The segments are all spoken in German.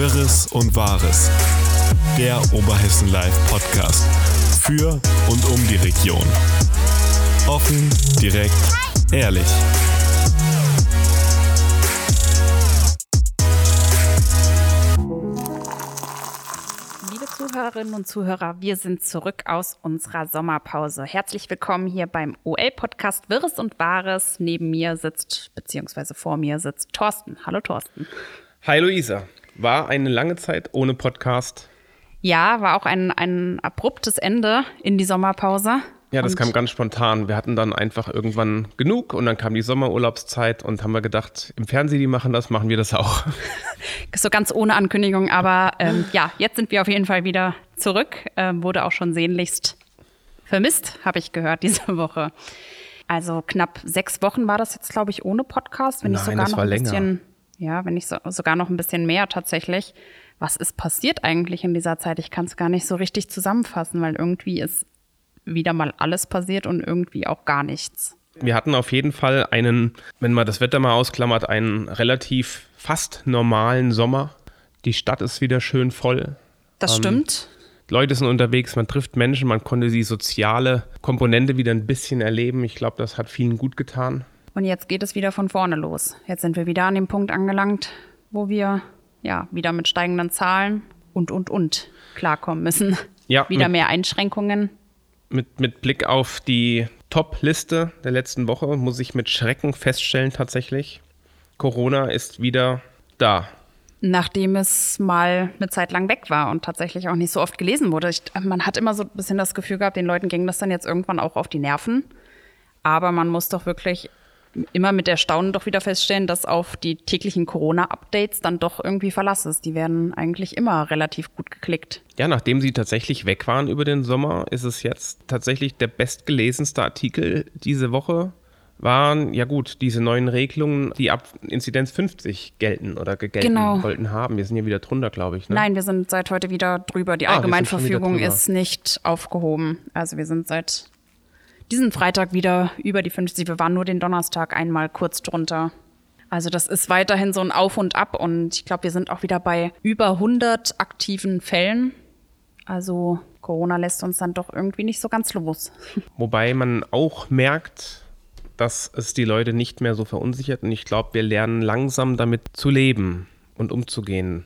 Wirres und Wahres. Der Oberhessen Live Podcast. Für und um die Region. Offen, direkt, ehrlich. Liebe Zuhörerinnen und Zuhörer, wir sind zurück aus unserer Sommerpause. Herzlich willkommen hier beim OL-Podcast Wirres und Wahres. Neben mir sitzt, beziehungsweise vor mir sitzt Thorsten. Hallo Thorsten. Hi Luisa. War eine lange Zeit ohne Podcast. Ja, war auch ein, ein abruptes Ende in die Sommerpause. Ja, das Und kam ganz spontan. Wir hatten dann einfach irgendwann genug und dann kam die Sommerurlaubszeit und haben wir gedacht, im Fernsehen, die machen das, machen wir das auch. So ganz ohne Ankündigung, aber ähm, ja, jetzt sind wir auf jeden Fall wieder zurück. Ähm, wurde auch schon sehnlichst vermisst, habe ich gehört, diese Woche. Also knapp sechs Wochen war das jetzt, glaube ich, ohne Podcast. Wenn Nein, ich sogar das noch war ein länger. bisschen, ja, wenn ich so, sogar noch ein bisschen mehr tatsächlich. Was ist passiert eigentlich in dieser Zeit? Ich kann es gar nicht so richtig zusammenfassen, weil irgendwie ist wieder mal alles passiert und irgendwie auch gar nichts. Wir hatten auf jeden Fall einen, wenn man das Wetter mal ausklammert, einen relativ fast normalen Sommer. Die Stadt ist wieder schön voll. Das stimmt. Leute sind unterwegs, man trifft Menschen, man konnte die soziale Komponente wieder ein bisschen erleben. Ich glaube, das hat vielen gut getan. Und jetzt geht es wieder von vorne los. Jetzt sind wir wieder an dem Punkt angelangt, wo wir ja wieder mit steigenden Zahlen und und und klarkommen müssen. Ja, wieder mit- mehr Einschränkungen. Mit, mit Blick auf die Top-Liste der letzten Woche muss ich mit Schrecken feststellen tatsächlich, Corona ist wieder da. Nachdem es mal eine Zeit lang weg war und tatsächlich auch nicht so oft gelesen wurde. Ich, man hat immer so ein bisschen das Gefühl gehabt, den Leuten ging das dann jetzt irgendwann auch auf die Nerven. Aber man muss doch wirklich immer mit Erstaunen doch wieder feststellen, dass auf die täglichen Corona-Updates dann doch irgendwie Verlass ist. Die werden eigentlich immer relativ gut geklickt. Ja, nachdem sie tatsächlich weg waren über den Sommer, ist es jetzt tatsächlich der bestgelesenste Artikel diese Woche. Waren, ja gut, diese neuen Regelungen, die ab Inzidenz 50 gelten oder gegelten Genau. wollten haben. Wir sind ja wieder drunter, glaube ich. Ne? Nein, wir sind seit heute wieder drüber. Die Ah, Allgemeinverfügung drüber. ist nicht aufgehoben. Also wir sind seit diesem Freitag wieder über die 50. Wir waren nur den Donnerstag einmal kurz drunter. Also das ist weiterhin so ein Auf und Ab und ich glaube, wir sind auch wieder bei über 100 aktiven Fällen. Also Corona lässt uns dann doch irgendwie nicht so ganz los. Wobei man auch merkt, dass es die Leute nicht mehr so verunsichert. Und ich glaube, wir lernen langsam damit zu leben und umzugehen.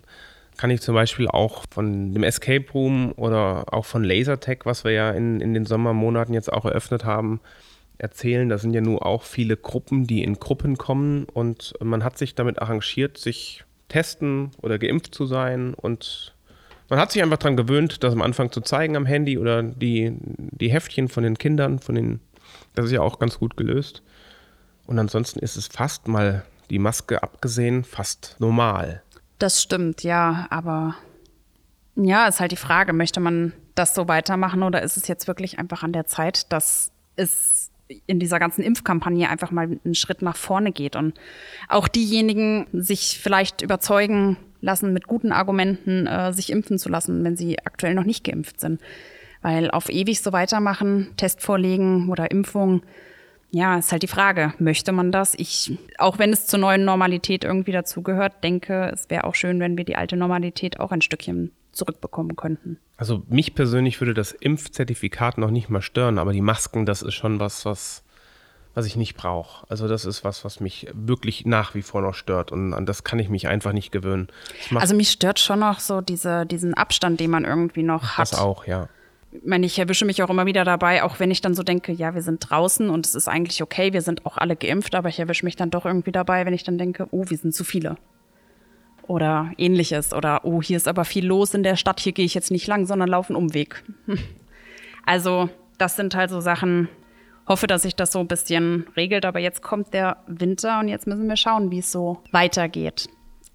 Kann ich zum Beispiel auch von dem Escape Room oder auch von Lasertech, was wir ja in, in den Sommermonaten jetzt auch eröffnet haben, erzählen. Da sind ja nun auch viele Gruppen, die in Gruppen kommen und man hat sich damit arrangiert, sich testen oder geimpft zu sein und man hat sich einfach daran gewöhnt, das am Anfang zu zeigen am Handy oder die, die Heftchen von den Kindern, von den, das ist ja auch ganz gut gelöst. Und ansonsten ist es fast mal, die Maske abgesehen, fast normal. Das stimmt, ja, aber ja, ist halt die Frage, möchte man das so weitermachen oder ist es jetzt wirklich einfach an der Zeit, dass es in dieser ganzen Impfkampagne einfach mal einen Schritt nach vorne geht und auch diejenigen sich vielleicht überzeugen lassen, mit guten Argumenten äh, sich impfen zu lassen, wenn sie aktuell noch nicht geimpft sind. Weil auf ewig so weitermachen, Test vorlegen oder Impfung, ja, ist halt die Frage, möchte man das? Ich, auch wenn es zur neuen Normalität irgendwie dazugehört, denke, es wäre auch schön, wenn wir die alte Normalität auch ein Stückchen zurückbekommen könnten. Also mich persönlich würde das Impfzertifikat noch nicht mal stören, aber die Masken, das ist schon was, was, was ich nicht brauche. Also das ist was, was mich wirklich nach wie vor noch stört und an das kann ich mich einfach nicht gewöhnen. Das Also mich stört schon noch so diese, diesen Abstand, den man irgendwie noch hat. das auch, ja. Ich meine, ich erwische mich auch immer wieder dabei, auch wenn ich dann so denke, ja, wir sind draußen und es ist eigentlich okay, wir sind auch alle geimpft, aber ich erwische mich dann doch irgendwie dabei, wenn ich dann denke, oh, wir sind zu viele. Oder ähnliches. Oder, oh, hier ist aber viel los in der Stadt, hier gehe ich jetzt nicht lang, sondern laufe einen Umweg. Also, das sind halt so Sachen, hoffe, dass sich das so ein bisschen regelt, aber jetzt kommt der Winter und jetzt müssen wir schauen, wie es so weitergeht.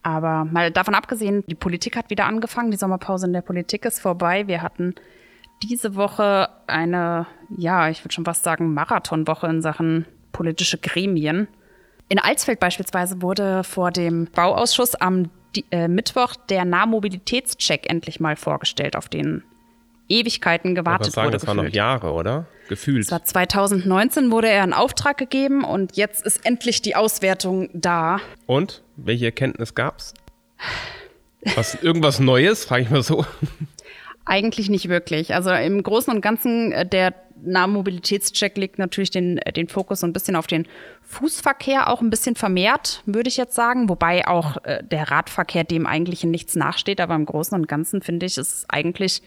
Aber mal davon abgesehen, die Politik hat wieder angefangen, die Sommerpause in der Politik ist vorbei. Wir hatten diese Woche eine, ja, ich würde schon fast sagen, Marathonwoche in Sachen politische Gremien. In Alsfeld beispielsweise wurde vor dem Bauausschuss am äh, Mittwoch der Nahmobilitätscheck endlich mal vorgestellt, auf den Ewigkeiten Ich gewartet wollte sagen, wurde. das waren noch gefühlt. Jahre, oder? Gefühlt. Es war 2019 wurde er in Auftrag gegeben und jetzt ist endlich die Auswertung da. Und welche Erkenntnis gab's? Was, irgendwas Neues, frage ich mal so. Eigentlich nicht wirklich. Also im Großen und Ganzen, äh, der Nahmobilitätscheck legt natürlich den, äh, den Fokus so ein bisschen auf den Fußverkehr, auch ein bisschen vermehrt, würde ich jetzt sagen. Wobei auch äh, der Radverkehr dem eigentlich in nichts nachsteht. Aber im Großen und Ganzen finde ich, ist eigentlich,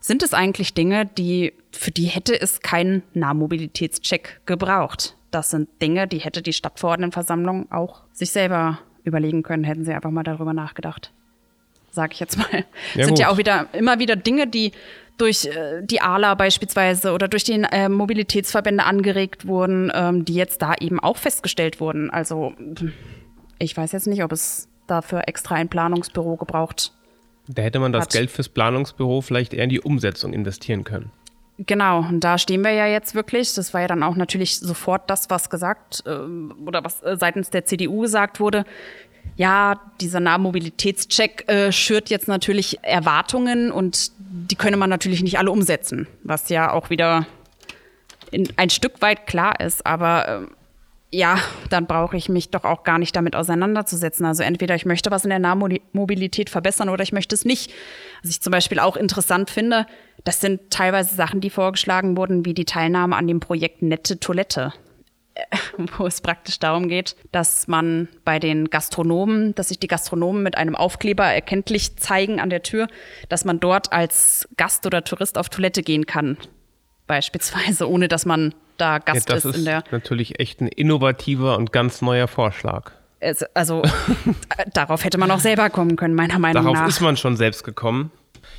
sind es eigentlich Dinge, die, für die hätte es keinen Nahmobilitätscheck gebraucht. Das sind Dinge, die hätte die Stadtverordnetenversammlung auch sich selber überlegen können, hätten sie einfach mal darüber nachgedacht. Sag ich jetzt mal. Ja, sind gut. ja auch wieder immer wieder Dinge, die durch äh, die ALA beispielsweise oder durch die äh, Mobilitätsverbände angeregt wurden, ähm, die jetzt da eben auch festgestellt wurden. Also ich weiß jetzt nicht, ob es dafür extra ein Planungsbüro gebraucht. Da hätte man das hat. Geld fürs Planungsbüro vielleicht eher in die Umsetzung investieren können. Genau, und da stehen wir ja jetzt wirklich. Das war ja dann auch natürlich sofort das, was gesagt äh, oder was äh, seitens der CDU gesagt wurde. Ja, dieser Nahmobilitätscheck äh, schürt jetzt natürlich Erwartungen und die könne man natürlich nicht alle umsetzen, was ja auch wieder in, ein Stück weit klar ist. Aber äh, ja, dann brauche ich mich doch auch gar nicht damit auseinanderzusetzen. Also entweder ich möchte was in der Nahmobilität verbessern oder ich möchte es nicht. Was ich zum Beispiel auch interessant finde, das sind teilweise Sachen, die vorgeschlagen wurden, wie die Teilnahme an dem Projekt Nette Toilette wo es praktisch darum geht, dass man bei den Gastronomen, dass sich die Gastronomen mit einem Aufkleber erkenntlich zeigen an der Tür, dass man dort als Gast oder Tourist auf Toilette gehen kann. Beispielsweise, ohne dass man da Gast ja, das ist. in der natürlich echt ein innovativer und ganz neuer Vorschlag. Also, darauf hätte man auch selber kommen können, meiner Meinung darauf nach. Darauf ist man schon selbst gekommen.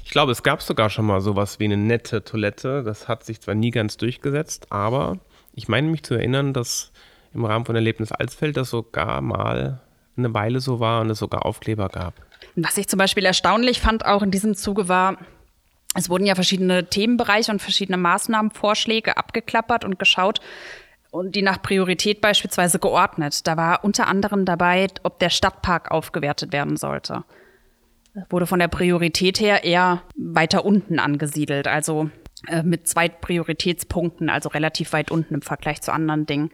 Ich glaube, es gab sogar schon mal sowas wie eine nette Toilette. Das hat sich zwar nie ganz durchgesetzt, aber ich meine mich zu erinnern, dass im Rahmen von Erlebnis Alsfeld das sogar mal eine Weile so war und es sogar Aufkleber gab. Was ich zum Beispiel erstaunlich fand, auch in diesem Zuge war, es wurden ja verschiedene Themenbereiche und verschiedene Maßnahmenvorschläge abgeklappert und geschaut und die nach Priorität beispielsweise geordnet. Da war unter anderem dabei, ob der Stadtpark aufgewertet werden sollte. Wurde von der Priorität her eher weiter unten angesiedelt, also äh, mit zwei Prioritätspunkten, also relativ weit unten im Vergleich zu anderen Dingen.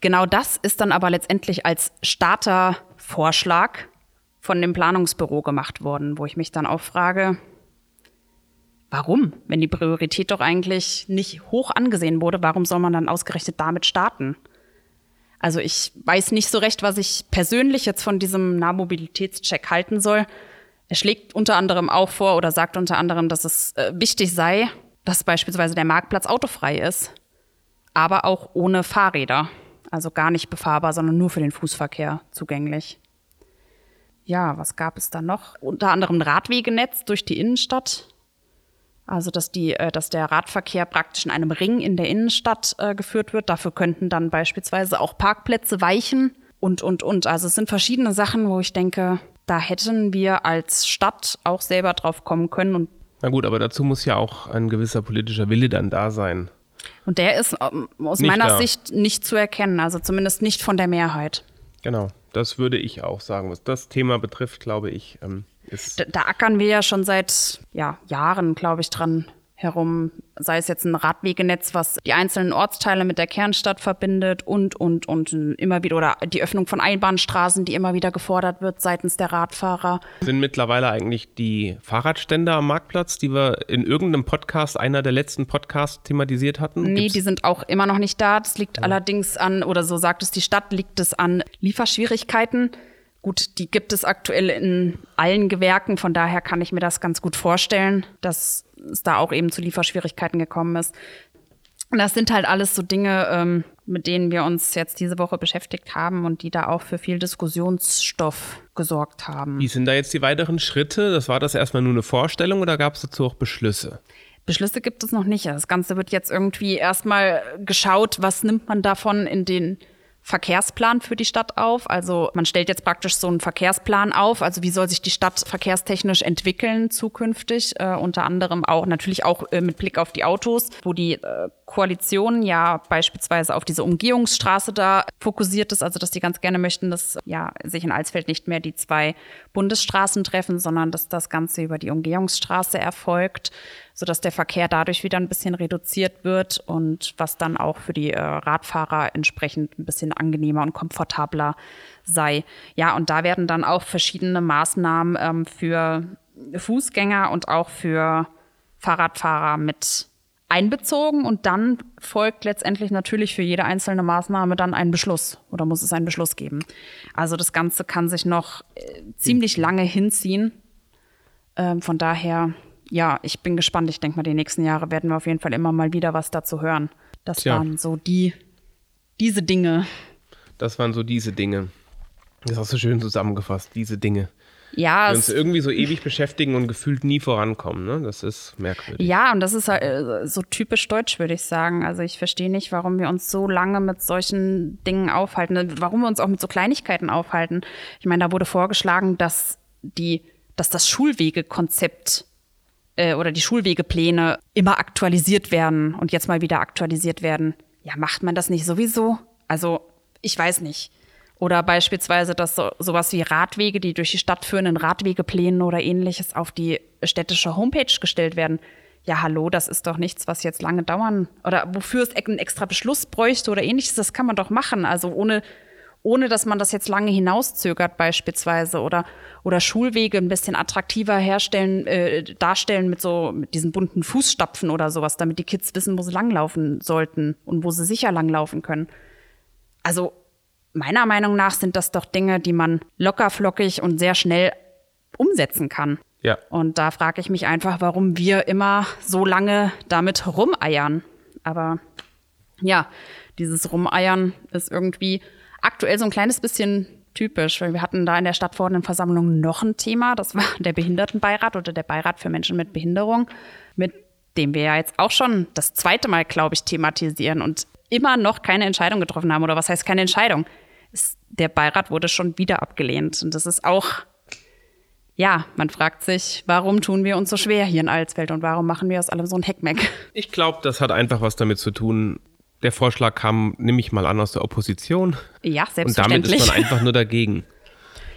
Genau das ist dann aber letztendlich als Startervorschlag von dem Planungsbüro gemacht worden, wo ich mich dann auch frage, Warum? Wenn die Priorität doch eigentlich nicht hoch angesehen wurde, warum soll man dann ausgerechnet damit starten? Also ich weiß nicht so recht, was ich persönlich jetzt von diesem Nahmobilitätscheck halten soll. Er schlägt unter anderem auch vor oder sagt unter anderem, dass es äh, wichtig sei, dass beispielsweise der Marktplatz autofrei ist, aber auch ohne Fahrräder. Also gar nicht befahrbar, sondern nur für den Fußverkehr zugänglich. Ja, was gab es da noch? Unter anderem Radwegenetz durch die Innenstadt also dass die, äh, dass der Radverkehr praktisch in einem Ring in der Innenstadt äh, geführt wird. Dafür könnten dann beispielsweise auch Parkplätze weichen und und und. Also es sind verschiedene Sachen, wo ich denke, da hätten wir als Stadt auch selber drauf kommen können. Und Na gut, aber dazu muss ja auch ein gewisser politischer Wille dann da sein. Und der ist ähm, aus nicht meiner da. Sicht nicht zu erkennen, also zumindest nicht von der Mehrheit. Genau, das würde ich auch sagen. Was das Thema betrifft, glaube ich, ähm, da, da, ackern wir ja schon seit ja, Jahren, glaube ich, dran herum, sei es jetzt ein Radwegenetz, was die einzelnen Ortsteile mit der Kernstadt verbindet und, und, und immer wieder, oder die Öffnung von Einbahnstraßen, die immer wieder gefordert wird seitens der Radfahrer. Sind mittlerweile eigentlich die Fahrradstände am Marktplatz, die wir in irgendeinem Podcast, einer der letzten Podcasts thematisiert hatten? Nee, Gibt's? die sind auch immer noch nicht da. Das liegt ja. allerdings an, oder so sagt es die Stadt, liegt es an Lieferschwierigkeiten Gut, die gibt es aktuell in allen Gewerken, von daher kann ich mir das ganz gut vorstellen, dass es da auch eben zu Lieferschwierigkeiten gekommen ist. Und das sind halt alles so Dinge, ähm, mit denen wir uns jetzt diese Woche beschäftigt haben und die da auch für viel Diskussionsstoff gesorgt haben. Wie sind da jetzt die weiteren Schritte? Das war das erstmal nur eine Vorstellung oder gab es dazu auch Beschlüsse? Beschlüsse gibt es noch nicht. Das Ganze wird jetzt irgendwie erstmal geschaut, was nimmt man davon in den Verkehrsplan für die Stadt auf. Also man stellt jetzt praktisch so einen Verkehrsplan auf. Also wie soll sich die Stadt verkehrstechnisch entwickeln zukünftig? Äh, unter anderem auch natürlich auch äh, mit Blick auf die Autos, wo die äh, Koalition ja beispielsweise auf diese Umgehungsstraße da fokussiert ist, also dass die ganz gerne möchten, dass ja sich in Alsfeld nicht mehr die zwei Bundesstraßen treffen, sondern dass das Ganze über die Umgehungsstraße erfolgt, sodass der Verkehr dadurch wieder ein bisschen reduziert wird und was dann auch für die äh, Radfahrer entsprechend ein bisschen angenehmer und komfortabler sei. Ja, und da werden dann auch verschiedene Maßnahmen ähm, für Fußgänger und auch für Fahrradfahrer mit einbezogen und dann folgt letztendlich natürlich für jede einzelne Maßnahme dann ein Beschluss oder muss es einen Beschluss geben. Also das Ganze kann sich noch äh, ziemlich lange hinziehen. Ähm, von daher, ja, ich bin gespannt. Ich denke mal, die nächsten Jahre werden wir auf jeden Fall immer mal wieder was dazu hören. Das Tja. waren so die, diese Dinge. Das waren so diese Dinge. Das hast du schön zusammengefasst, diese Dinge. Ja, Die uns irgendwie so ewig beschäftigen und gefühlt nie vorankommen. Ne? Das ist merkwürdig. ja, und das ist halt, äh, so typisch deutsch, würde ich sagen. Also ich verstehe nicht, warum wir uns so lange mit solchen Dingen aufhalten, warum wir uns auch mit so Kleinigkeiten aufhalten. Ich meine, da wurde vorgeschlagen, dass die, dass das Schulwegekonzept äh, oder die Schulwegepläne immer aktualisiert werden und jetzt mal wieder aktualisiert werden. Ja, macht man das nicht sowieso? Also, ich weiß nicht. Oder beispielsweise, dass so, sowas wie Radwege, die durch die Stadt führen, Radwegeplänen oder ähnliches auf die städtische Homepage gestellt werden. Ja, hallo, das ist doch nichts, was jetzt lange dauern oder wofür es einen extra Beschluss bräuchte oder ähnliches. Das kann man doch machen. Also ohne, ohne dass man das jetzt lange hinauszögert beispielsweise oder, oder Schulwege ein bisschen attraktiver herstellen, äh, darstellen mit so mit diesen bunten Fußstapfen oder sowas, damit die Kids wissen, wo sie langlaufen sollten und wo sie sicher langlaufen können. Also meiner Meinung nach sind das doch Dinge, die man lockerflockig und sehr schnell umsetzen kann. Ja. Und da frage ich mich einfach, warum wir immer so lange damit rumeiern. Aber ja, dieses Rumeiern ist irgendwie aktuell so ein kleines bisschen typisch, weil wir hatten da in der Stadtverordnetenversammlung noch ein Thema, das war der Behindertenbeirat oder der Beirat für Menschen mit Behinderung, mit dem wir ja jetzt auch schon das zweite Mal, glaube ich, thematisieren und immer noch keine Entscheidung getroffen haben. Oder was heißt keine Entscheidung? Es, der Beirat wurde schon wieder abgelehnt. Und das ist auch, ja, man fragt sich, warum tun wir uns so schwer hier in Alsfeld und warum machen wir aus allem so ein Heckmeck? Ich glaube, das hat einfach was damit zu tun. Der Vorschlag kam, nehme ich mal an, aus der Opposition. Ja, Und damit selbstverständlich. ist man einfach nur dagegen.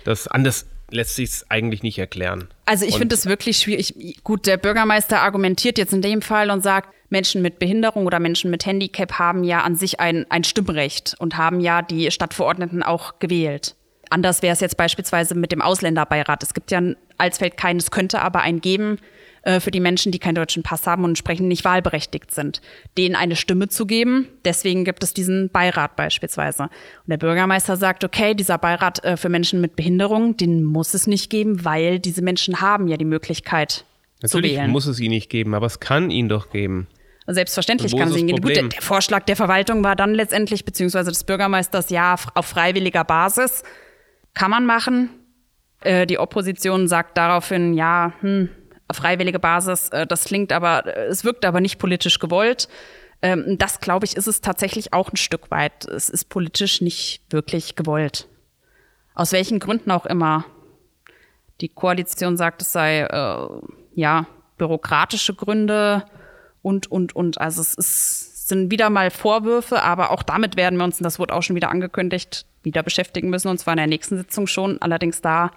Das anders lässt sich eigentlich nicht erklären. Also ich finde es wirklich schwierig. Gut, der Bürgermeister argumentiert jetzt in dem Fall und sagt, Menschen mit Behinderung oder Menschen mit Handicap haben ja an sich ein, ein Stimmrecht und haben ja die Stadtverordneten auch gewählt. Anders wäre es jetzt beispielsweise mit dem Ausländerbeirat. Es gibt ja in Alsfeld keinen, es könnte aber einen geben äh, für die Menschen, die keinen deutschen Pass haben und entsprechend nicht wahlberechtigt sind, denen eine Stimme zu geben. Deswegen gibt es diesen Beirat beispielsweise. Und der Bürgermeister sagt, okay, dieser Beirat äh, für Menschen mit Behinderung, den muss es nicht geben, weil diese Menschen haben ja die Möglichkeit zu Natürlich wählen. muss es ihn nicht geben, aber es kann ihn doch geben. Selbstverständlich kann sie hingehen. Gut, der, der Vorschlag der Verwaltung war dann letztendlich, beziehungsweise des Bürgermeisters, ja, auf freiwilliger Basis kann man machen. Äh, die Opposition sagt daraufhin, ja, hm, freiwillige Basis, äh, das klingt aber, äh, es wirkt aber nicht politisch gewollt. Ähm, das, glaube ich, ist es tatsächlich auch ein Stück weit. Es ist politisch nicht wirklich gewollt. Aus welchen Gründen auch immer. Die Koalition sagt, es sei äh, ja bürokratische Gründe und und und. Also es ist, sind wieder mal Vorwürfe, aber auch damit werden wir uns, und das wurde auch schon wieder angekündigt, wieder beschäftigen müssen, und zwar in der nächsten Sitzung schon. Allerdings da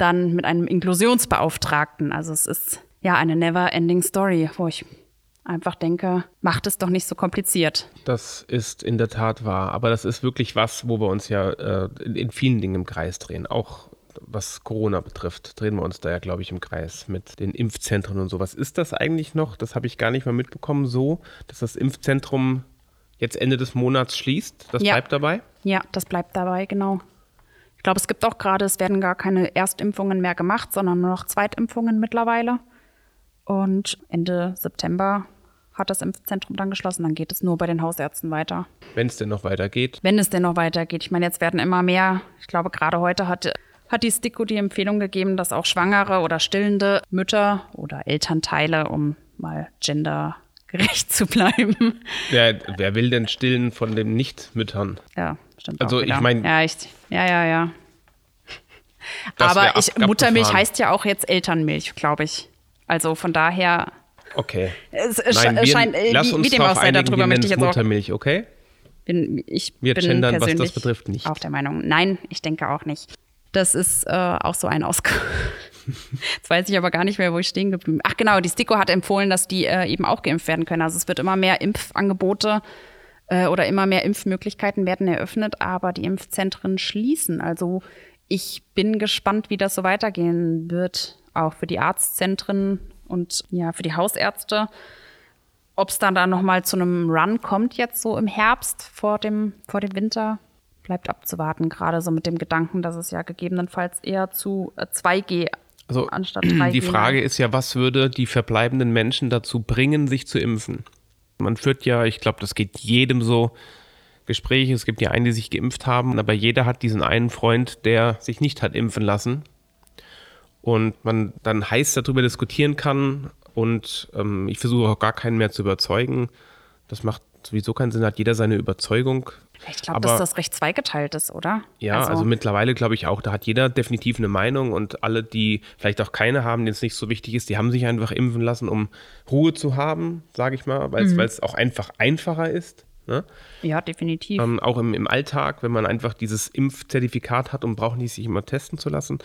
dann mit einem Inklusionsbeauftragten. Also es ist ja eine never-ending Story, wo ich einfach denke, macht es doch nicht so kompliziert. Das ist in der Tat wahr. Aber das ist wirklich was, wo wir uns ja äh, in, in vielen Dingen im Kreis drehen. Auch was Corona betrifft, drehen wir uns da ja, glaube ich, im Kreis mit den Impfzentren und sowas. Ist das eigentlich noch, das habe ich gar nicht mehr mitbekommen, so, dass das Impfzentrum jetzt Ende des Monats schließt? Das Ja. bleibt dabei? Ja, das bleibt dabei, genau. Ich glaube, es gibt auch gerade, es werden gar keine Erstimpfungen mehr gemacht, sondern nur noch Zweitimpfungen mittlerweile. Und Ende September hat das Impfzentrum dann geschlossen. Dann geht es nur bei den Hausärzten weiter. Wenn es denn noch weitergeht. Wenn es denn noch weitergeht. Ich meine, jetzt werden immer mehr, ich glaube, gerade heute hat, hat die STIKO die Empfehlung gegeben, dass auch schwangere oder stillende Mütter oder Elternteile, um mal gendergerecht zu bleiben. Wer, wer will denn stillen von den Nichtmüttern? Ja, stimmt. Also ich wieder. mein- Ja, ja, ja, ja. Aber ich, Muttermilch heißt ja auch jetzt Elternmilch, glaube ich. Also von daher, Okay. Es Nein, wir, scheint, äh, lass wie, uns wie dem auch sei, darüber möchte ich jetzt auch Muttermilch, okay? bin, ich Wir bin gendern, was das persönlich betrifft, nicht. Auf der Meinung. Nein, ich denke auch nicht. Das ist äh, auch so ein Ausgang. Jetzt weiß ich aber gar nicht mehr, wo ich stehen geblieben bin. Ach genau, die STIKO hat empfohlen, dass die äh, eben auch geimpft werden können. Also es wird immer mehr Impfangebote äh, oder immer mehr Impfmöglichkeiten werden eröffnet, aber die Impfzentren schließen. Also ich bin gespannt, wie das so weitergehen wird, auch für die Arztzentren und ja, für die Hausärzte. Ob es dann da nochmal zu einem Run kommt jetzt so im Herbst vor dem, vor dem Winter, bleibt abzuwarten. Gerade so mit dem Gedanken, dass es ja gegebenenfalls eher zu äh, 2G Also anstatt 3G. die Frage ist ja, was würde die verbleibenden Menschen dazu bringen, sich zu impfen? Man führt ja, ich glaube, das geht jedem so, Gespräche. Es gibt ja einen, die sich geimpft haben, aber jeder hat diesen einen Freund, der sich nicht hat impfen lassen. Und man dann heiß darüber diskutieren kann. Und ähm, ich versuche auch gar keinen mehr zu überzeugen. Das macht sowieso keinen Sinn, hat jeder seine Überzeugung. Ich glaube, dass das recht zweigeteilt ist, oder? Ja, also, mittlerweile glaube ich auch, da hat jeder definitiv eine Meinung und alle, die vielleicht auch keine haben, denen es nicht so wichtig ist, die haben sich einfach impfen lassen, um Ruhe zu haben, sage ich mal, weil es auch einfach einfacher ist. Ne? ja, definitiv. Ähm, auch im, im Alltag, wenn man einfach dieses Impfzertifikat hat und braucht nicht sich immer testen zu lassen.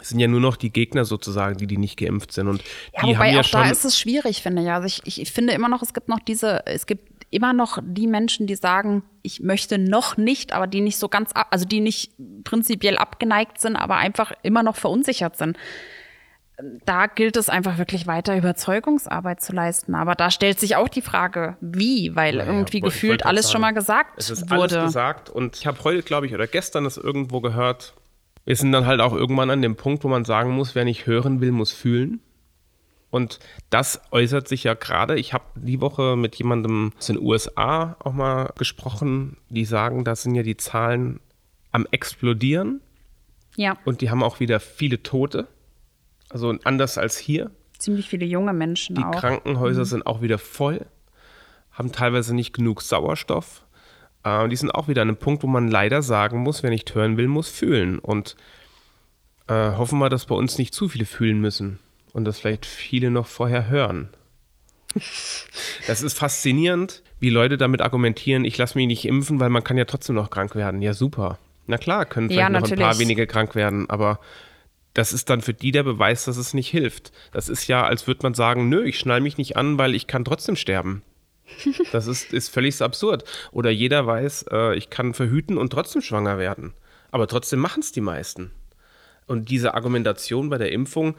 Es sind ja nur noch die Gegner sozusagen, die, die nicht geimpft sind. Und Ja, die wobei haben ja auch schon. da ist es schwierig, finde ich. Also ich, ich finde immer noch, es gibt noch diese, es gibt immer noch die Menschen, die sagen, ich möchte noch nicht, aber die nicht so ganz, ab, also die nicht prinzipiell abgeneigt sind, aber einfach immer noch verunsichert sind. Da gilt es einfach wirklich weiter Überzeugungsarbeit zu leisten. Aber da stellt sich auch die Frage, wie, weil Naja, irgendwie gefühlt alles sagen, schon mal gesagt Es ist wurde. alles gesagt und ich habe heute, glaube ich, oder gestern das irgendwo gehört. Wir sind dann halt auch irgendwann an dem Punkt, wo man sagen muss, wer nicht hören will, muss fühlen. Und das äußert sich ja gerade. Ich habe die Woche mit jemandem aus den USA auch mal gesprochen, die sagen, da sind ja die Zahlen am explodieren Ja, und die haben auch wieder viele Tote. Also anders als hier. ziemlich viele junge Menschen Die auch. Krankenhäuser sind auch wieder voll, haben teilweise nicht genug Sauerstoff. Äh, und die sind auch wieder an einem Punkt, wo man leider sagen muss, wer nicht hören will, muss fühlen. Und äh, hoffen wir, dass bei uns nicht zu viele fühlen müssen und dass vielleicht viele noch vorher hören. Das ist faszinierend, wie Leute damit argumentieren, ich lasse mich nicht impfen, weil man kann ja trotzdem noch krank werden. Ja, super. Na klar, können vielleicht Ja, noch ein paar wenige krank werden, aber das ist dann für die der Beweis, dass es nicht hilft. Das ist ja, als würde man sagen, nö, ich schnall mich nicht an, weil ich kann trotzdem sterben. Das ist, ist völlig absurd. Oder jeder weiß, äh, ich kann verhüten und trotzdem schwanger werden. Aber trotzdem machen es die meisten. Und diese Argumentation bei der Impfung,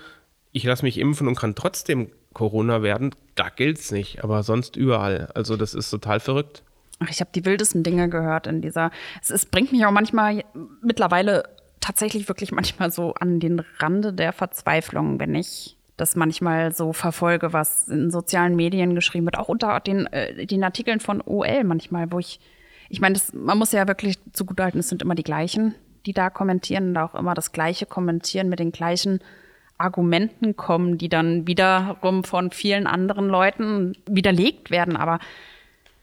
ich lasse mich impfen und kann trotzdem Corona werden, da gilt es nicht. Aber sonst überall. Also das ist total verrückt. Ach, ich habe die wildesten Dinge gehört in dieser. Es, es bringt mich auch manchmal mittlerweile tatsächlich wirklich manchmal so an den Rande der Verzweiflung, wenn ich das manchmal so verfolge, was in sozialen Medien geschrieben wird, auch unter den, äh, den Artikeln von OL manchmal, wo ich, ich meine, man muss ja wirklich zugutehalten, es sind immer die gleichen, die da kommentieren und auch immer das Gleiche kommentieren mit den gleichen Argumenten kommen, die dann wiederum von vielen anderen Leuten widerlegt werden. Aber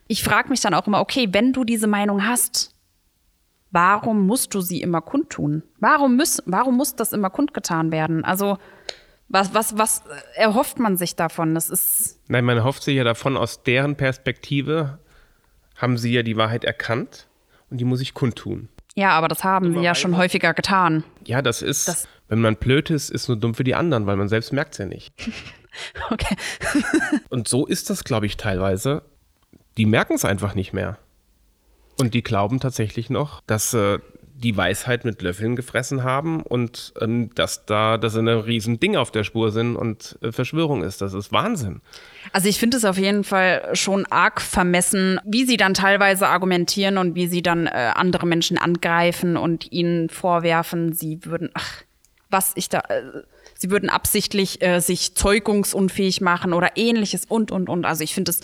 ich frage mich dann auch immer, okay, wenn du diese Meinung hast, warum musst du sie immer kundtun? Warum muss, warum muss das immer kundgetan werden? Also, was, was, was erhofft man sich davon? Das ist, Nein, man hofft sich ja davon, aus deren Perspektive haben sie ja die Wahrheit erkannt und die muss ich kundtun. ja, aber das haben sie ja schon häufiger getan. Ja, das ist, Das- wenn man blöd ist, ist nur dumm für die anderen, weil man selbst merkt es ja nicht. Okay. Und so ist das, glaube ich, teilweise. Die merken es einfach nicht mehr. Und die glauben tatsächlich noch, dass äh, die Weisheit mit Löffeln gefressen haben und ähm, dass da, dass sie ein riesen Ding auf der Spur sind und äh, Verschwörung ist. Das ist Wahnsinn. Also ich finde es auf jeden Fall schon arg vermessen, wie sie dann teilweise argumentieren und wie sie dann äh, andere Menschen angreifen und ihnen vorwerfen, sie würden, ach, was ich da, äh, sie würden absichtlich äh, sich zeugungsunfähig machen oder ähnliches und, und, und. Also ich finde es,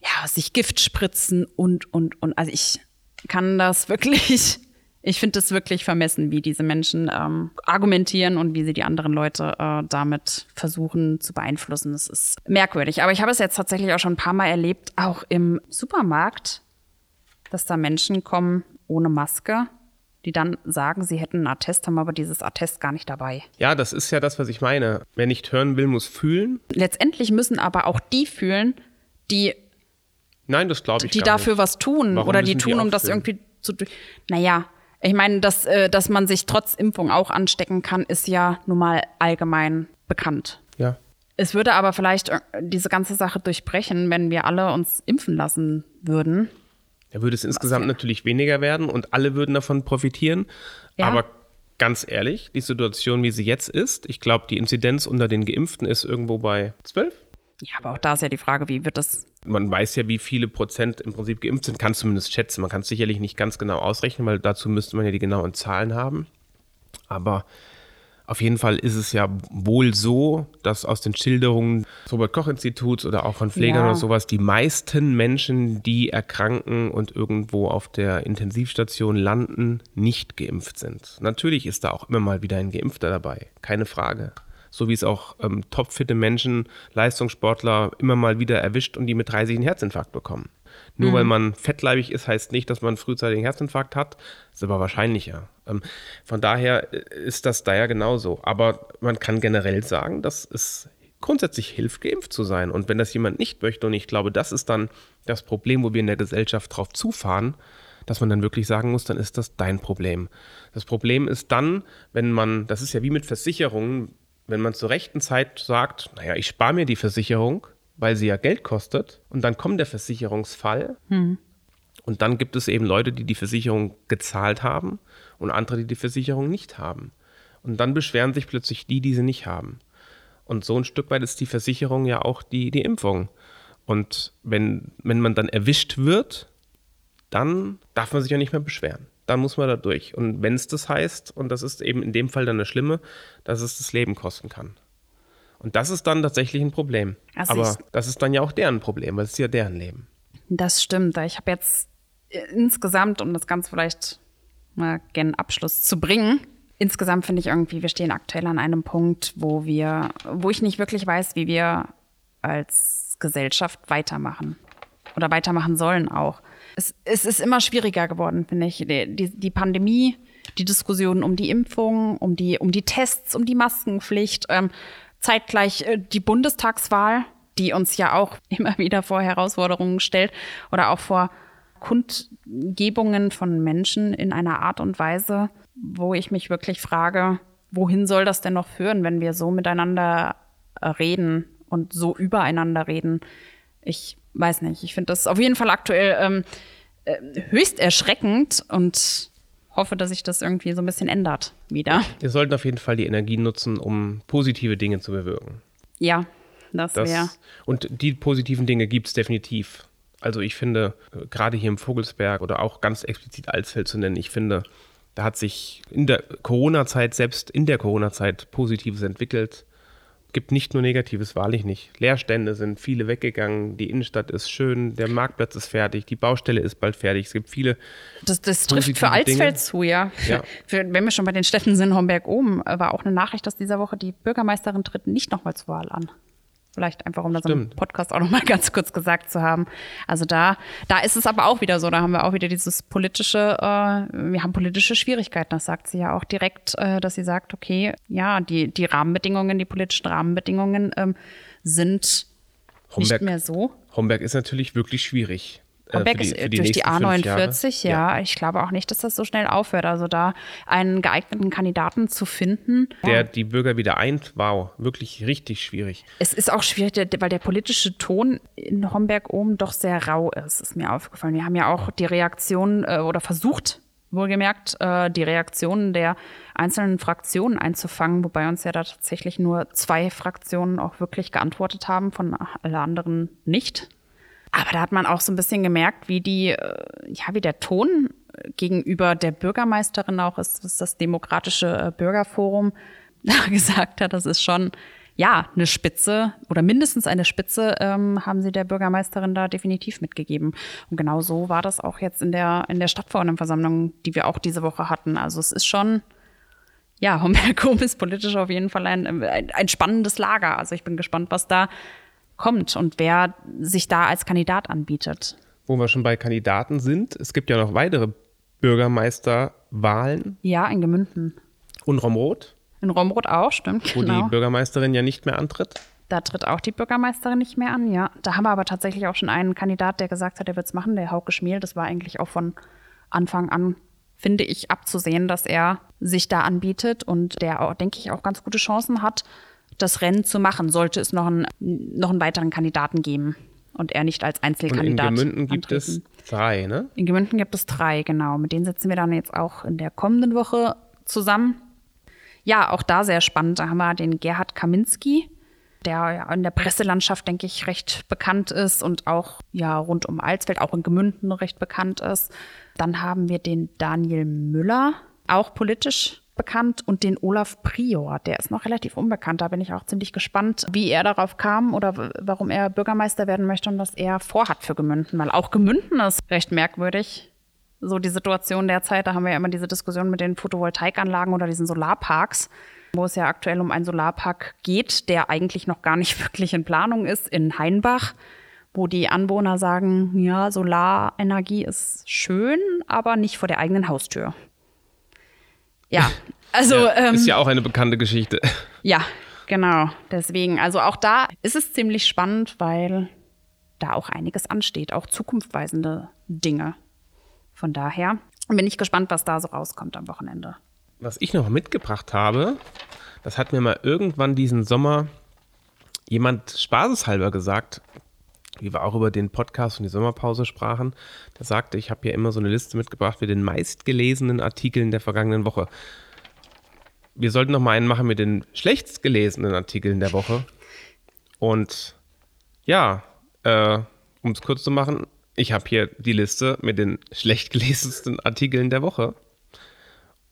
ja, sich Gift spritzen und, und, und. Also ich kann das wirklich, ich finde es wirklich vermessen, wie diese Menschen ähm, argumentieren und wie sie die anderen Leute äh, damit versuchen zu beeinflussen. Das ist merkwürdig. Aber ich habe es jetzt tatsächlich auch schon ein paar Mal erlebt, auch im Supermarkt, dass da Menschen kommen ohne Maske die dann sagen, sie hätten einen Attest, haben aber dieses Attest gar nicht dabei. Ja, das ist ja das, was ich meine. Wer nicht hören will, muss fühlen. Letztendlich müssen aber auch die fühlen, die, Nein, das glaube ich die dafür nicht. was tun Warum oder die müssen die tun, um das irgendwie zu. Naja, ich meine, dass, äh, dass man sich trotz Impfung auch anstecken kann, ist ja nun mal allgemein bekannt. Ja. Es würde aber vielleicht äh, diese ganze Sache durchbrechen, wenn wir alle uns impfen lassen würden. Da würde es insgesamt ja- natürlich weniger werden und alle würden davon profitieren. Ja. Aber ganz ehrlich, die Situation, wie sie jetzt ist, ich glaube, die Inzidenz unter den Geimpften ist irgendwo bei 12. Ja, aber auch da ist ja die Frage, wie wird das Man weiß ja, wie viele Prozent im Prinzip geimpft sind, kann zumindest schätzen. Man kann es sicherlich nicht ganz genau ausrechnen, weil dazu müsste man ja die genauen Zahlen haben. Aber auf jeden Fall ist es ja wohl so, dass aus den Schilderungen des Robert-Koch-Instituts oder auch von Pflegern Ja. oder sowas die meisten Menschen, die erkranken und irgendwo auf der Intensivstation landen, nicht geimpft sind. Natürlich ist da auch immer mal wieder ein Geimpfter dabei, keine Frage. So wie es auch ähm, topfitte Menschen, Leistungssportler immer mal wieder erwischt und die mit 30 einen Herzinfarkt bekommen. Nur weil man fettleibig ist, heißt nicht, dass man frühzeitig einen Herzinfarkt hat. Ist aber wahrscheinlicher. Ähm, von daher äh, ist das da ja genauso. Aber man kann generell sagen, dass es grundsätzlich hilft, geimpft zu sein. Und wenn das jemand nicht möchte, und ich glaube, das ist dann das Problem, wo wir in der Gesellschaft drauf zufahren, dass man dann wirklich sagen muss, dann ist das dein Problem. Das Problem ist dann, wenn man, das ist ja wie mit Versicherungen, wenn man zur rechten Zeit sagt, naja, ich spare mir die Versicherung, weil sie ja Geld kostet, und dann kommt der Versicherungsfall, und dann gibt es eben Leute, die die Versicherung gezahlt haben und andere, die die Versicherung nicht haben. Und dann beschweren sich plötzlich die, die sie nicht haben. Und so ein Stück weit ist die Versicherung ja auch die, die Impfung. Und wenn, wenn man dann erwischt wird, dann darf man sich ja nicht mehr beschweren. Dann muss man da durch. Und wenn es das heißt, und das ist eben in dem Fall dann das Schlimme, dass es das Leben kosten kann. Und das ist dann tatsächlich ein Problem. Also Aber das ist dann ja auch deren Problem, weil es ist ja deren Leben. Das stimmt. Ich habe jetzt äh, insgesamt, um das Ganze vielleicht mal gen Abschluss zu bringen, insgesamt finde ich irgendwie, wir stehen aktuell an einem Punkt, wo wir, wo ich nicht wirklich weiß, wie wir als Gesellschaft weitermachen oder weitermachen sollen auch. Es, es ist immer schwieriger geworden, finde ich. Die, die, die Pandemie, die Diskussion um die Impfung, um die, um die Tests, um die Maskenpflicht, ähm, zeitgleich äh, die Bundestagswahl, die uns ja auch immer wieder vor Herausforderungen stellt oder auch vor Kundgebungen von Menschen in einer Art und Weise, wo ich mich wirklich frage, wohin soll das denn noch führen, wenn wir so miteinander äh, reden und so übereinander reden? Ich weiß nicht. Ich finde das auf jeden Fall aktuell ähm, äh, höchst erschreckend und hoffe, dass sich das irgendwie so ein bisschen ändert wieder. Wir sollten auf jeden Fall die Energie nutzen, um positive Dinge zu bewirken. Ja, das Das, wäre. Und die positiven Dinge gibt es definitiv. Also ich finde, äh, gerade hier im Vogelsberg oder auch ganz explizit Alsfeld zu nennen, ich finde, da hat sich in der Corona-Zeit, selbst in der Corona-Zeit, Positives entwickelt. Gibt nicht nur Negatives, wahrlich nicht. Leerstände sind viele weggegangen, die Innenstadt ist schön, der Marktplatz ist fertig, die Baustelle ist bald fertig. Es gibt viele Das, das trifft für Alsfeld zu, ja. Ja. Wenn wir schon bei den Städten sind, Homberg oben, äh, war auch eine Nachricht aus dieser Woche, die Bürgermeisterin tritt nicht nochmal zur Wahl an. Vielleicht einfach, um das im Stimmt. Podcast auch nochmal ganz kurz gesagt zu haben. Also da, da ist es aber auch wieder so, da haben wir auch wieder dieses politische, äh, wir haben politische Schwierigkeiten. Das sagt sie ja auch direkt, äh, dass sie sagt, okay, ja, die, die Rahmenbedingungen, die politischen Rahmenbedingungen ähm, sind nicht Homberg. mehr so. Homberg ist natürlich wirklich schwierig. Äh, Homberg für die- durch die nächsten fünf Jahre. A49, ja. Ich glaube auch nicht, dass das so schnell aufhört. Also da einen geeigneten Kandidaten zu finden. Der die Bürger wieder eint, wow, wirklich richtig schwierig. Es ist auch schwierig, weil der politische Ton in Homberg oben doch sehr rau ist, ist mir aufgefallen. Wir haben ja auch die Reaktion äh, oder versucht, wohlgemerkt, äh, die Reaktionen der einzelnen Fraktionen einzufangen, wobei uns ja da tatsächlich nur zwei Fraktionen auch wirklich geantwortet haben, von alle anderen nicht. Aber da hat man auch so ein bisschen gemerkt, wie die, äh, ja, wie der Ton gegenüber der Bürgermeisterin auch ist, was das demokratische äh, Bürgerforum da gesagt hat. Das ist schon, ja, eine Spitze oder mindestens eine Spitze ähm, haben sie der Bürgermeisterin da definitiv mitgegeben. Und genau so war das auch jetzt in der, in der Stadtverordnetenversammlung, die wir auch diese Woche hatten. Also es ist schon, ja, Homberg-Ohm ist politisch auf jeden Fall ein, ein, ein spannendes Lager. Also ich bin gespannt, was da kommt und wer sich da als Kandidat anbietet. Wo wir schon bei Kandidaten sind, es gibt ja noch weitere Bürgermeister Wahlen Ja, in Gemünden. und Romroth, In Romroth auch, stimmt. wo genau. die Bürgermeisterin ja nicht mehr antritt. Da tritt auch die Bürgermeisterin nicht mehr an, ja. Da haben wir aber tatsächlich auch schon einen Kandidat, der gesagt hat, er wird es machen, der Hauke Schmiel. Das war eigentlich auch von Anfang an, finde ich, abzusehen, dass er sich da anbietet und der auch, denke ich, auch ganz gute Chancen hat, das Rennen zu machen, sollte es noch einen, noch einen weiteren Kandidaten geben und er nicht als Und in Einzelkandidat Gemünden gibt es antreten. drei, ne? In Gemünden gibt es drei, genau. Mit denen sitzen wir dann jetzt auch in der kommenden Woche zusammen. Ja, auch da sehr spannend. Da haben wir den Gerhard Kaminski, der ja in der Presselandschaft, denke ich, recht bekannt ist und auch ja rund um Alsfeld, auch in Gemünden recht bekannt ist. Dann haben wir den Daniel Müller, auch politisch bekannt, und den Olaf Prior, der ist noch relativ unbekannt. Da bin ich auch ziemlich gespannt, wie er darauf kam oder warum er Bürgermeister werden möchte und was er vorhat für Gemünden. Weil auch Gemünden ist recht merkwürdig. So die Situation derzeit, da haben wir ja immer diese Diskussion mit den Photovoltaikanlagen oder diesen Solarparks, wo es ja aktuell um einen Solarpark geht, der eigentlich noch gar nicht wirklich in Planung ist, in Heinbach, wo die Anwohner sagen, ja, Solarenergie ist schön, aber nicht vor der eigenen Haustür. Ja, also ja, ähm, ist ja auch eine bekannte Geschichte. ja, genau. Deswegen, also auch da ist es ziemlich spannend, weil da auch einiges ansteht, auch zukunftsweisende Dinge. Von daher bin ich gespannt, was da so rauskommt am Wochenende. Was ich noch mitgebracht habe, das hat mir mal irgendwann diesen Sommer jemand spaßeshalber gesagt, wie wir auch über den Podcast und die Sommerpause sprachen. Der sagte, ich habe hier immer so eine Liste mitgebracht mit den meistgelesenen Artikeln der vergangenen Woche. Wir sollten noch mal einen machen mit den schlechtst gelesenen Artikeln der Woche. Und ja, äh, um es kurz zu machen, ich habe hier die Liste mit den schlecht gelesensten Artikeln der Woche.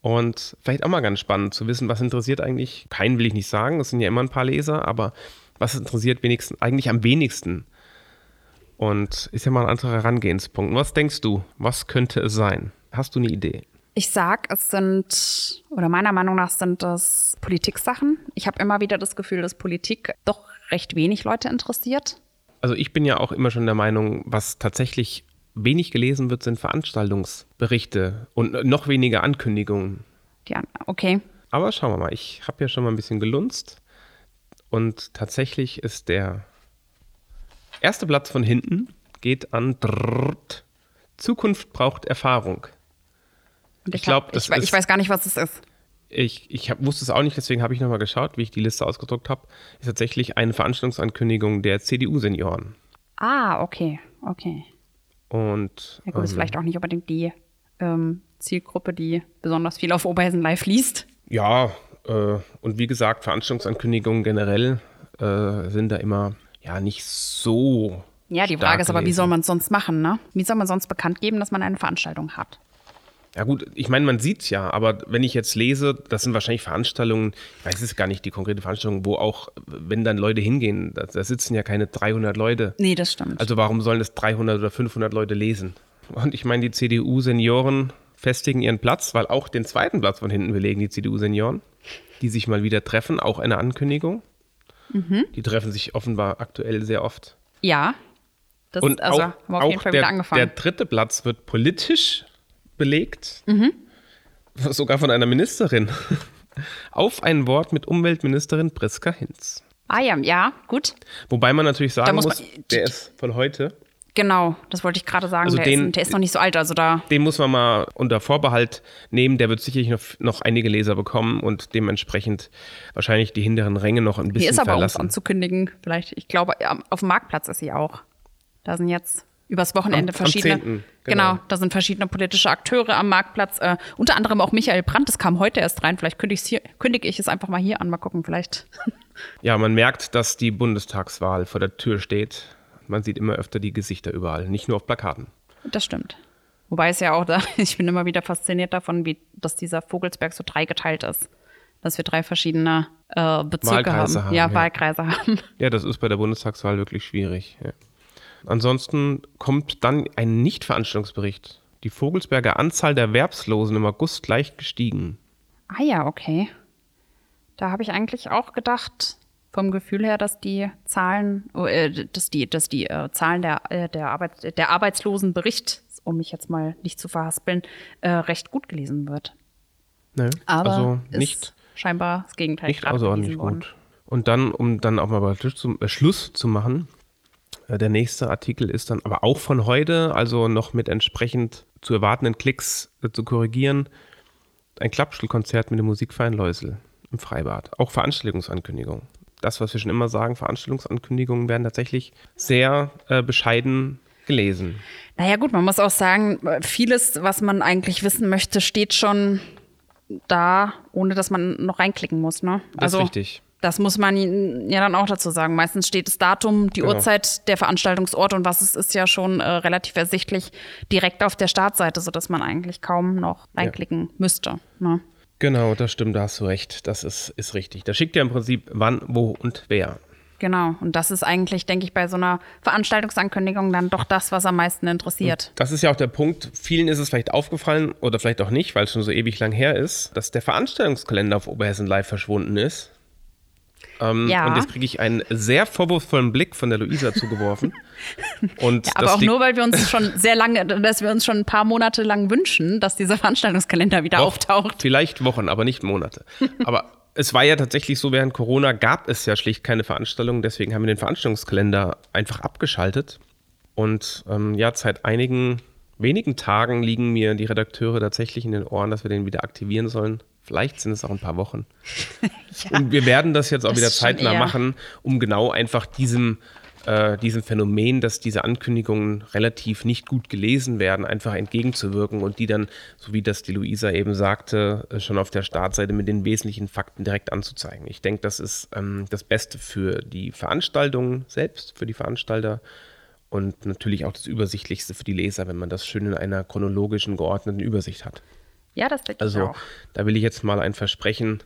Und vielleicht auch mal ganz spannend zu wissen, was interessiert eigentlich, keinen will ich nicht sagen, es sind ja immer ein paar Leser, aber was interessiert wenigstens, eigentlich am wenigsten? Und ist ja mal ein anderer Herangehenspunkt. Was denkst du, was könnte es sein? Hast du eine Idee? Ich sag, es sind, oder meiner Meinung nach sind das Politiksachen. Ich habe immer wieder das Gefühl, dass Politik doch recht wenig Leute interessiert. Also ich bin ja auch immer schon der Meinung, was tatsächlich wenig gelesen wird, sind Veranstaltungsberichte und noch weniger Ankündigungen. An- okay. Aber schauen wir mal, ich habe ja schon mal ein bisschen gelunzt und tatsächlich ist der erste Platz von hinten geht an Drrrt. Zukunft braucht Erfahrung. Und Ich glaub, hab- das ich, ist- ich weiß gar nicht, was es ist. Ich, ich hab, wusste es auch nicht, deswegen habe ich nochmal geschaut, wie ich die Liste ausgedruckt habe. Ist tatsächlich eine Veranstaltungsankündigung der CDU-Senioren. Ah, okay, okay. Und Ja gut, ist ähm, vielleicht auch nicht unbedingt die ähm, Zielgruppe, die besonders viel auf Oberhessen Live liest. Ja, äh, und wie gesagt, Veranstaltungsankündigungen generell äh, sind da immer ja nicht so. Ja, die Frage ist aber, wie soll man es sonst machen, ne? Wie soll man sonst bekannt geben, dass man eine Veranstaltung hat? Ja gut, ich meine, man sieht es ja, aber wenn ich jetzt lese, das sind wahrscheinlich Veranstaltungen, ich weiß es gar nicht, die konkrete Veranstaltung, wo auch, wenn dann Leute hingehen, da, da sitzen ja keine 300 Leute. Nee, das stimmt. Also warum sollen das 300 oder 500 Leute lesen? Und ich meine, die CDU-Senioren festigen ihren Platz, weil auch den zweiten Platz von hinten belegen die CDU-Senioren, die sich mal wieder treffen, auch eine Ankündigung. Mhm. Die treffen sich offenbar aktuell sehr oft. ja. Das Und also auch, haben wir auf jeden Fall der, wieder angefangen. der dritte Platz wird politisch belegt, Mhm. sogar von einer Ministerin. Auf ein Wort mit Umweltministerin Priska Hinz. ah ja, ja, gut. Wobei man natürlich sagen muss muss, man- der ist von heute. Genau, das wollte ich gerade sagen. Also der, den- ist, der ist noch nicht so alt, also da. Den muss man mal unter Vorbehalt nehmen. Der wird sicherlich noch, noch einige Leser bekommen und dementsprechend wahrscheinlich die hinteren Ränge noch ein bisschen Hier ist aber uns verlassen. anzukündigen, vielleicht. Ich glaube, am- auf dem Marktplatz ist sie auch. Da sind jetzt übers Wochenende Am- am verschiedene. 10., genau. genau. da sind verschiedene politische Akteure am Marktplatz. Äh, unter anderem auch Michael Brandt, das kam heute erst rein. Vielleicht kündige, hier, kündige ich es einfach mal hier an. Mal gucken, vielleicht. Ja, man merkt, dass die Bundestagswahl vor der Tür steht. Man sieht immer öfter die Gesichter überall, nicht nur auf Plakaten. Das stimmt. Wobei es ja auch da, ich bin immer wieder fasziniert davon, wie, dass dieser Vogelsberg so dreigeteilt ist. Dass wir drei verschiedene äh, Bezirke haben. haben, Ja, ja. Wahlkreise haben. Ja, das ist bei der Bundestagswahl wirklich schwierig. Ja. Ansonsten kommt dann ein Nicht-Veranstaltungsbericht. Die Vogelsberger Anzahl der Erwerbslosen im August leicht gestiegen. Ah ja, okay. Da habe ich eigentlich auch gedacht, vom Gefühl her, dass die Zahlen, oh, äh, dass die, dass die äh, Zahlen der, äh, der, Arbeit, der Arbeitslosenbericht um mich jetzt mal nicht zu verhaspeln, äh, recht gut gelesen wird. Ne? Aber also ist nicht, scheinbar das Gegenteil nicht gerade außerordentlich worden. gut. Und dann, um dann auch mal bei Schluss zu, äh, Schluss zu machen, äh, der nächste Artikel ist dann aber auch von heute, also noch mit entsprechend zu erwartenden Klicks zu korrigieren. Ein Klappstuhlkonzert mit dem Musikverein Läusel im Freibad. Auch Veranstaltungsankündigungen. Das, was wir schon immer sagen, Veranstaltungsankündigungen werden tatsächlich sehr äh, bescheiden gelesen. Naja gut, man muss auch sagen, vieles, was man eigentlich wissen möchte, steht schon da, ohne dass man noch reinklicken muss. Ne? Das ist richtig. Das muss man ja dann auch dazu sagen. Meistens steht das Datum, die Genau. Uhrzeit, der Veranstaltungsort und was es ist ja schon äh, relativ ersichtlich direkt auf der Startseite, sodass man eigentlich kaum noch reinklicken müsste. Ne? Genau, das stimmt, da hast du recht. Das ist, ist richtig. Da schickt ja im Prinzip wann, wo und wer. Genau. Und das ist eigentlich, denke ich, bei so einer Veranstaltungsankündigung dann doch das, was am meisten interessiert. Das ist ja auch der Punkt. Vielen ist es vielleicht aufgefallen oder vielleicht auch nicht, weil es schon so ewig lang her ist, dass der Veranstaltungskalender auf Oberhessen Live verschwunden ist. Ähm, Ja. Und jetzt kriege ich einen sehr vorwurfsvollen Blick von der Luisa zugeworfen. Und Ja, aber auch nur, weil wir uns schon sehr lange, dass wir uns schon ein paar Monate lang wünschen, dass dieser Veranstaltungskalender wieder Doch, auftaucht. Vielleicht Wochen, aber nicht Monate. aber es war ja tatsächlich so, während Corona gab es ja schlicht keine Veranstaltungen. Deswegen haben wir den Veranstaltungskalender einfach abgeschaltet. Und ähm, ja, seit einigen wenigen Tagen liegen mir die Redakteure tatsächlich in den Ohren, dass wir den wieder aktivieren sollen. Vielleicht sind es auch ein paar Wochen. Und wir werden das jetzt auch wieder zeitnah machen, um genau einfach diesem, äh, diesem Phänomen, dass diese Ankündigungen relativ nicht gut gelesen werden, einfach entgegenzuwirken und die dann, so wie das die Luisa eben sagte, äh, schon auf der Startseite mit den wesentlichen Fakten direkt anzuzeigen. Ich denke, das ist ähm, das Beste für die Veranstaltung selbst, für die Veranstalter und natürlich auch das Übersichtlichste für die Leser, wenn man das schön in einer chronologischen, geordneten Übersicht hat. Ja, das denke ich Also auch. da will ich jetzt mal ein Versprechen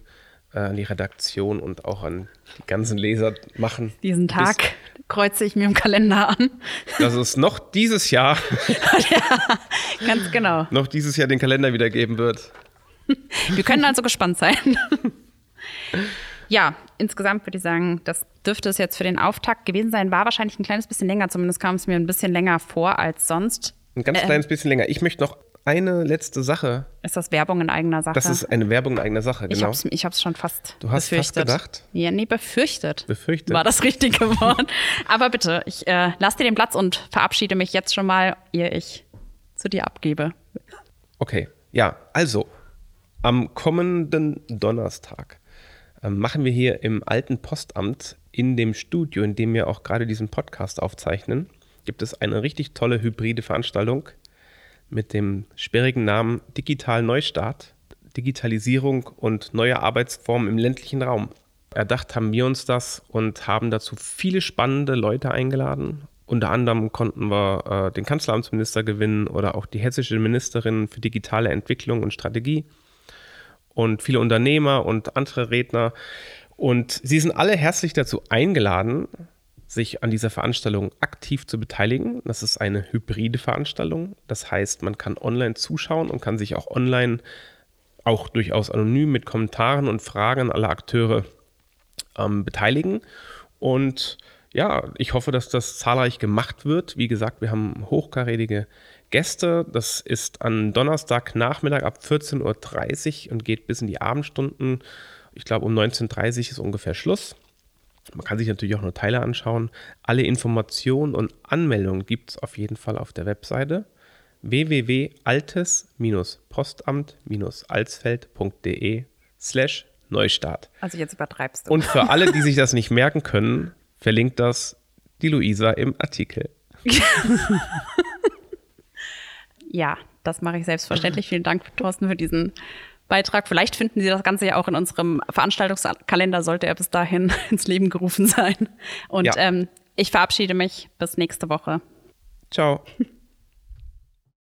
an die Redaktion und auch an die ganzen Leser machen. Diesen Tag kreuze ich mir im Kalender an. Dass es noch dieses Jahr, Ganz genau. noch dieses Jahr den Kalender wieder geben wird. Wir können also gespannt sein. Ja, insgesamt würde ich sagen, das dürfte es jetzt für den Auftakt gewesen sein. War wahrscheinlich ein kleines bisschen länger, zumindest kam es mir ein bisschen länger vor als sonst. Ein ganz Ähm. kleines bisschen länger. Ich möchte noch eine letzte Sache. Ist das Werbung in eigener Sache? Das ist eine Werbung in eigener Sache, ich genau. hab's, ich hab's schon fast Du hast fast befürchtet. gedacht? Ja, nee, befürchtet. Befürchtet? War das richtige Wort. Aber bitte, ich äh, lass dir den Platz und verabschiede mich jetzt schon mal, ehe ich zu dir abgebe. Okay, ja, also am kommenden Donnerstag ähm, machen wir hier im alten Postamt in dem Studio, in dem wir auch gerade diesen Podcast aufzeichnen, gibt es eine richtig tolle hybride Veranstaltung mit dem sperrigen Namen Digital Neustart, Digitalisierung und neue Arbeitsformen im ländlichen Raum. Erdacht haben wir uns das und haben dazu viele spannende Leute eingeladen. Unter anderem konnten wir äh, den Kanzleramtsminister gewinnen oder auch die hessische Ministerin für digitale Entwicklung und Strategie und viele Unternehmer und andere Redner. Und sie sind alle herzlich dazu eingeladen, sich an dieser Veranstaltung aktiv zu beteiligen. Das ist eine hybride Veranstaltung. Das heißt, man kann online zuschauen und kann sich auch online, auch durchaus anonym mit Kommentaren und Fragen aller Akteure ähm, beteiligen. Und ja, ich hoffe, dass das zahlreich gemacht wird. Wie gesagt, wir haben hochkarätige Gäste. Das ist an Donnerstagnachmittag ab 14.30 Uhr und geht bis in die Abendstunden. Ich glaube, um 19.30 Uhr ist ungefähr Schluss. Man kann sich natürlich auch nur Teile anschauen. Alle Informationen und Anmeldungen gibt es auf jeden Fall auf der Webseite www.altes-postamt-alsfeld.de slash Neustart. Also jetzt übertreibst du. Und für alle, die sich das nicht merken können, verlinkt das die Luisa im Artikel. Ja, das mache ich selbstverständlich. Vielen Dank, Thorsten, für diesen Beitrag. Vielleicht finden Sie das Ganze ja auch in unserem Veranstaltungskalender, sollte er bis dahin ins Leben gerufen sein. Und Ja. ähm, ich verabschiede mich bis nächste Woche. Ciao.